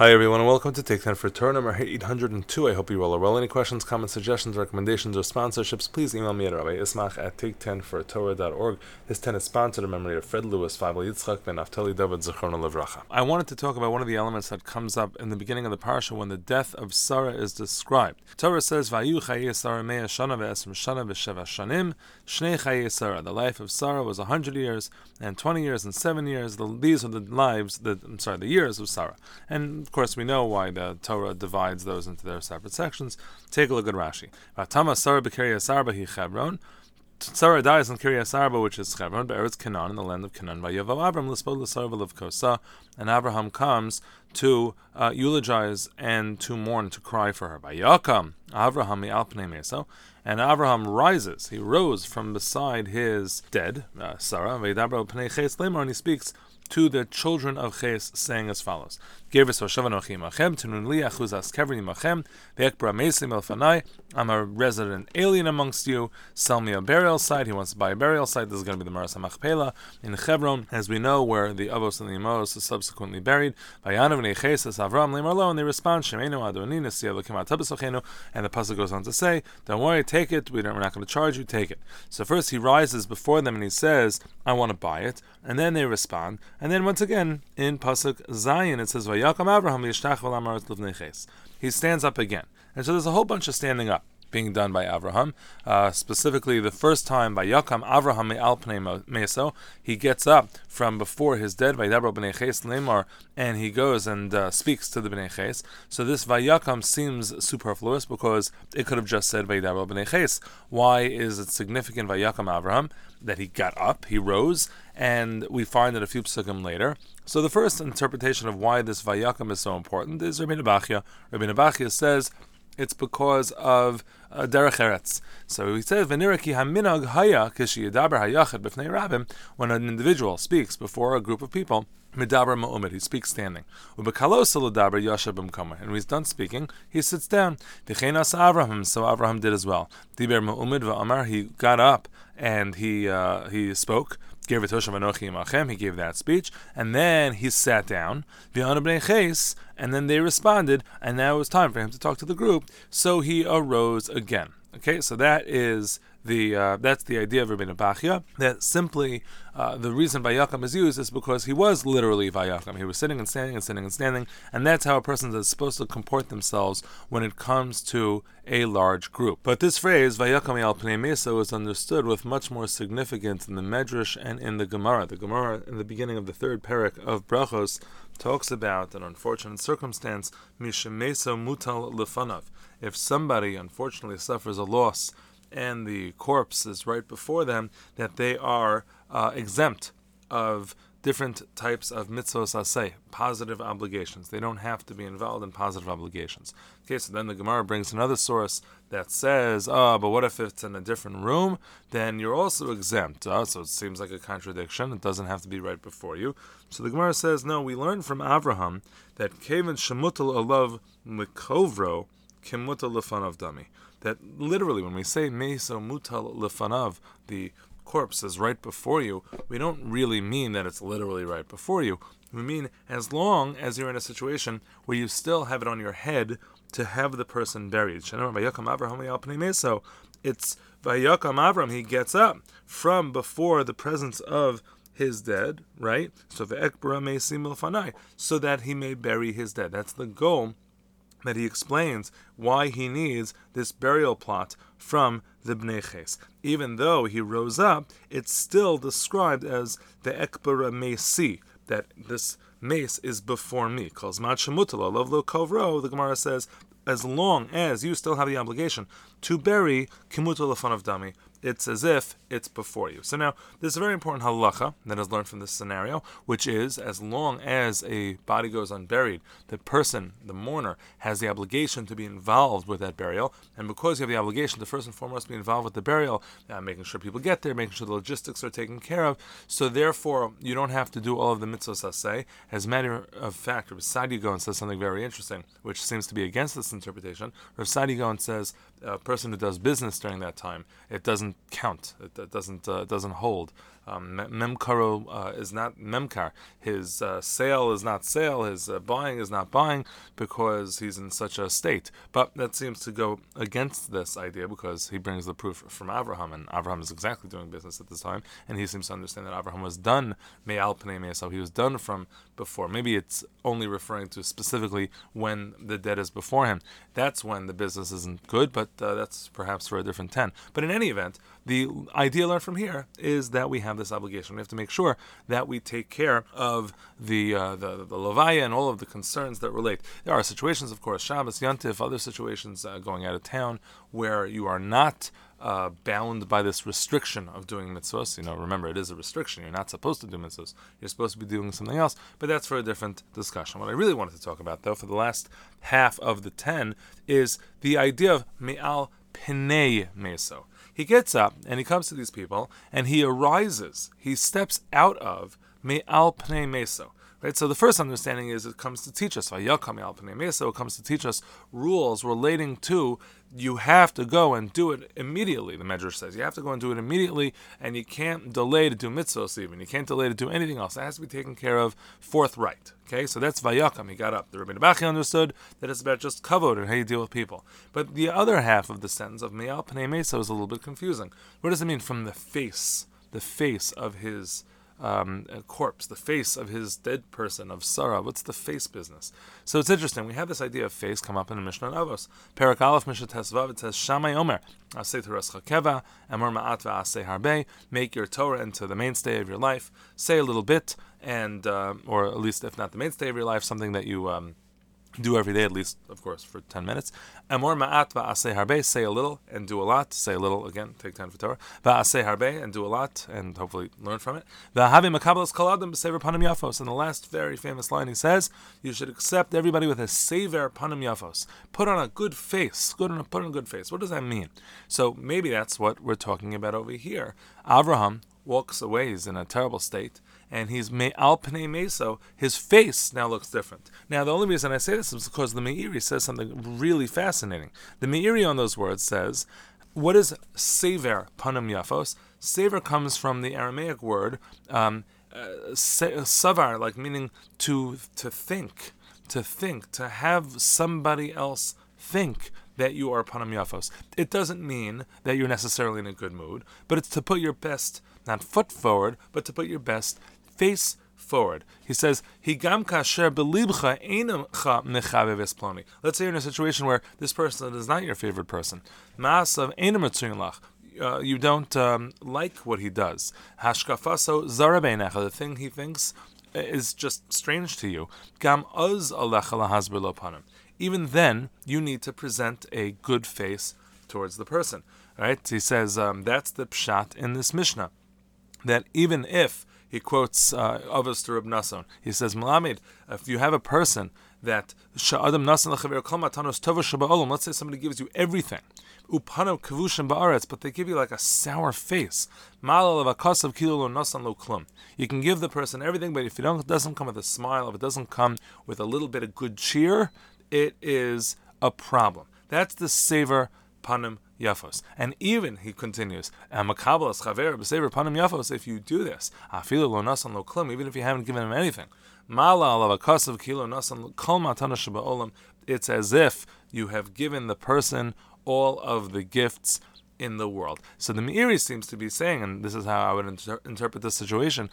Hi everyone and welcome to Take 10 for Torah number 802. I hope you all are well. Any questions, comments, suggestions, recommendations, or sponsorships, please email me at Rabbi Ismach at take10fortorah.org. This 10 is sponsored in memory of Fred Lewis, Fabel Yitzchak, Ben Naftali David Zechron Levracha. I wanted to talk about one of the elements that comes up in the beginning of the parsha when the death of Sarah is described. Torah says, Vayu Sarah mea shana ve'esrim shanim, shnei Sarah. The life of Sarah was 100 years, and 20 years, and 7 years. The, these are the lives, the, I'm sorry, the years of Sarah. And of course, we know why the Torah divides those into their separate sections. Take a look at Rashi. Sarah. Sarah dies in Kiryas Arba, which is Chevron, but Eretz Canaan, in the land of Canaan. Vayovav Abram and Abraham comes to uh, eulogize and to mourn, to cry for her. Vayakam Avraham mi'alpnei meso, and Abraham rises. He rose from beside his dead uh, Sarah. Vayidabra pnei ches lemar, and he speaks to the children of Ches, saying as follows: Gervis Hoshevanochi Machem, Tunun Li Achuzas Kevri Machem, Ve'ekbra Mesim El I'm a resident alien amongst you. Sell me a burial site. He wants to buy a burial site. This is going to be the Maras Machpelah in Hebron, as we know, where the Avos and the Amos is subsequently buried. Vayanav Neches Avram Limarlo, and they respond Shemenu Adoni Nesiya Lekim and the pasuk goes on to say, "Don't worry, take it. We don't, we're not going to charge you. Take it." So first he rises before them and he says, "I want to buy it," and then they respond. And then once again, in Pasuk Zion, it says, Vayakam Avraham He stands up again. And so there's a whole bunch of standing up being done by Avraham. Uh, specifically, the first time by Yakam Avraham Me'alpnei Meso, he gets up from before his dead Vaydabro B'nei Ches and he goes and uh, speaks to the B'nei Ches. So this Vayakam seems superfluous because it could have just said Vaydabro B'nei Ches. Why is it significant Vayakam Avraham that he got up, he rose, and we find it a few psukim later. So the first interpretation of why this Vayakam is so important is Rabbeinu Bachya. Rabbeinu Bachya says it's because of uh, derech eretz. So he says, "V'niraki haminag haya kishi yedaber hayachid b'fnei rabim." When an individual speaks before a group of people, Midaber ma'umid, he speaks standing. Ubekalos ledaber yashav b'mkama. And when he's done speaking, he sits down. V'chenas Avraham, so Avraham did as well. Diber ma'umid v'amar, he got up and he uh, he spoke. He gave that speech, and then he sat down. And then they responded, and now it was time for him to talk to the group. So he arose again. Okay, so that is the uh, that's the idea of Rabbi Bachya. That simply uh, the reason Vayakam is used is because he was literally Vayakam. He was sitting and standing and sitting and standing, and that's how a person is supposed to comport themselves when it comes to a large group. But this phrase Vayakam al Mesa was understood with much more significance in the Medrash and in the Gemara. The Gemara in the beginning of the third parak of Brachos talks about an unfortunate circumstance, Mishemesa Mutal Lefanav. If somebody unfortunately suffers a loss and the corpse is right before them, that they are uh, exempt of different types of mitzvos asay, positive obligations. They don't have to be involved in positive obligations. Okay, so then the Gemara brings another source that says, oh, but what if it's in a different room? Then you're also exempt. Uh, so it seems like a contradiction. It doesn't have to be right before you. So the Gemara says, no, we learn from Abraham that Kevin Shemutal Alav Mikovro Kimutal Lefanav Dami that literally when we say Meso Mutal Lefanav, the corpse is right before you, we don't really mean that it's literally right before you. We mean as long as you're in a situation where you still have it on your head to have the person buried. It's Vayakam Avram, he gets up from before the presence of his dead, right? So so that he may bury his dead. That's the goal that he explains why he needs this burial plot from the Bnei Ches. Even though he rose up, it's still described as the Ekbara Mesi, that this mace is before me. Calls Machemutala, Lovlo Kovro, the Gemara says, as long as you still have the obligation to bury Kimutal of Dami, it's as if it's before you. So now, there's a very important halacha that is learned from this scenario, which is as long as a body goes unburied, the person, the mourner, has the obligation to be involved with that burial. And because you have the obligation to first and foremost be involved with the burial, uh, making sure people get there, making sure the logistics are taken care of, so therefore you don't have to do all of the mitzvahs say. As a matter of fact, Rav Saadia Gaon says something very interesting, which seems to be against this interpretation. Rav Saadia Gaon says a person who does business during that time, it doesn't count. It, it doesn't uh, doesn't hold. Um, memkaro uh, is not memkar. His uh, sale is not sale. His uh, buying is not buying because he's in such a state. But that seems to go against this idea because he brings the proof from Abraham, and Abraham is exactly doing business at this time, and he seems to understand that Abraham was done me'al pnei so he was done from before. Maybe it's only referring to specifically when the debt is before him. That's when the business isn't good, but uh, that's perhaps for a different ten. But in any event, the idea learned from here is that we have this obligation. We have to make sure that we take care of the uh, the, the levaya and all of the concerns that relate. There are situations, of course, Shabbos, Yantif, other situations uh, going out of town where you are not uh, bound by this restriction of doing mitzvahs. You know, remember, it is a restriction. You're not supposed to do mitzvahs. You're supposed to be doing something else, but that's for a different discussion. What I really wanted to talk about, though, for the last half of the ten, is the idea of me'al pnei meso. He gets up and he comes to these people and he arises. He steps out of me'al pnei meso. Right? So the first understanding is it comes to teach us, so it comes to teach us rules relating to you have to go and do it immediately, the Medrash says. You have to go and do it immediately, and you can't delay to do mitzvahs even. You can't delay to do anything else. It has to be taken care of forthright. Okay, so that's Vayakam. He got up. The Rabbi Bachya understood that it's about just kavod and how you deal with people. But the other half of the sentence of Me'al Pnei Mesa is a little bit confusing. What does it mean from the face, the face of his um, corpse, the face of his dead person, of Sarah. What's the face business? So it's interesting. We have this idea of face come up in the Mishnah and Avos. Perak Aleph Mishnah Tesvav, it says, Shammai Omer, Asay Terescha Keva, Emor Ma'at Va'asay Harbe, make your Torah into the mainstay of your life. Say a little bit, and, uh, or at least if not the mainstay of your life, something that you um, do every day, at least, of course, for 10 minutes. Amor ma'at va'aseh harbe, say a little and do a lot. Say a little, again, take time for Torah. Va'aseh harbe, and do a lot, and hopefully learn from it. Va'havi makabalas kaladim b'sever panim yafos. And the last very famous line he says, you should accept everybody with a sever panim yafos. Put on a good face. Good on a, put on a good face. What does that mean? So maybe that's what we're talking about over here. Avraham walks away, he's in a terrible state, and he's me'al pnei meso, his face now looks different. Now, the only reason I say this is because the Meiri says something really fascinating. The Meiri on those words says, what is sever panim yafos? Sever comes from the Aramaic word um, uh, savar, like meaning to to think, to think, to have somebody else think that you are panim yafos. It doesn't mean that you're necessarily in a good mood, but it's to put your best, not foot forward, but to put your best face forward. He says. Let's say you're in a situation where this person is not your favorite person. Uh, you don't um, like what he does. The thing he thinks is just strange to you. Gam lopanim. Even then, you need to present a good face towards the person. Right? He says um, that's the pshat in this mishnah. That even if he quotes uh, Avos to Reb Nason. He says, Malamid, if you have a person that Sha'adam Nasan Kol Matanos Tova Shaba'olam, let's say somebody gives you everything, Upanam Kavushim Ba'aretz, but they give you like a sour face. Malal of Kilo Nasan Lo Klum. You can give the person everything, but if it doesn't come with a smile, if it doesn't come with a little bit of good cheer, it is a problem. That's the savor panim yafos. And even, he continues, makabalas chaver b'sever panim yafos, if you do this, afilu lo nasan lo klim, even if you haven't given him anything, mala alav akasav kilo nasan kol matana olam, it's as if you have given the person all of the gifts in the world. So the Meiri seems to be saying, and this is how I would inter- interpret this situation,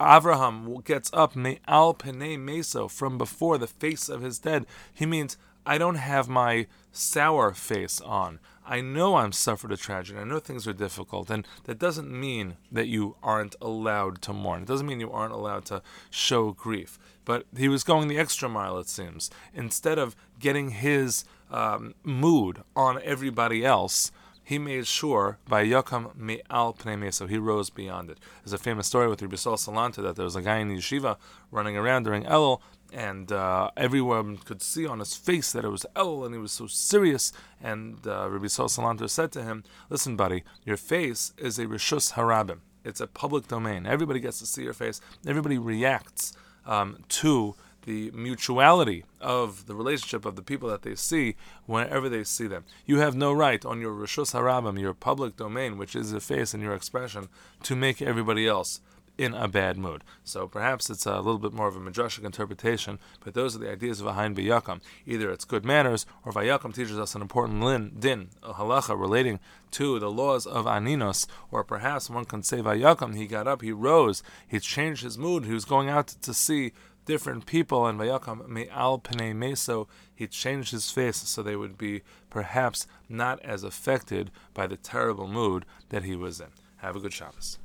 Avraham gets up me'al penei meso from before the face of his dead. He means I don't have my sour face on. I know I'm suffered a tragedy. I know things are difficult, and that doesn't mean that you aren't allowed to mourn. It doesn't mean you aren't allowed to show grief. But he was going the extra mile, it seems. Instead of getting his um, mood on everybody else, he made sure by Yakam Me'al Pnei so he rose beyond it. There's a famous story with Rabbi Sol Salanter that there was a guy in the yeshiva running around during Elul and uh, everyone could see on his face that it was Elul, and he was so serious. And uh, Rabbi Sol Salanter said to him, "Listen, buddy, your face is a rishus harabim. It's a public domain. Everybody gets to see your face. Everybody reacts um, to the mutuality of the relationship of the people that they see whenever they see them. You have no right on your Rishus Harabim, your public domain, which is your face and your expression, to make everybody else in a bad mood. So perhaps it's a little bit more of a midrashic interpretation, but those are the ideas behind Vayakam. Either it's good manners, or Vayakam teaches us an important lin, din, a halacha relating to the laws of Aninos, or perhaps one can say Vayakam, he got up, he rose, he changed his mood, he was going out to see different people, and Vayakam me al pene meso, he changed his face so they would be perhaps not as affected by the terrible mood that he was in. Have a good Shabbos.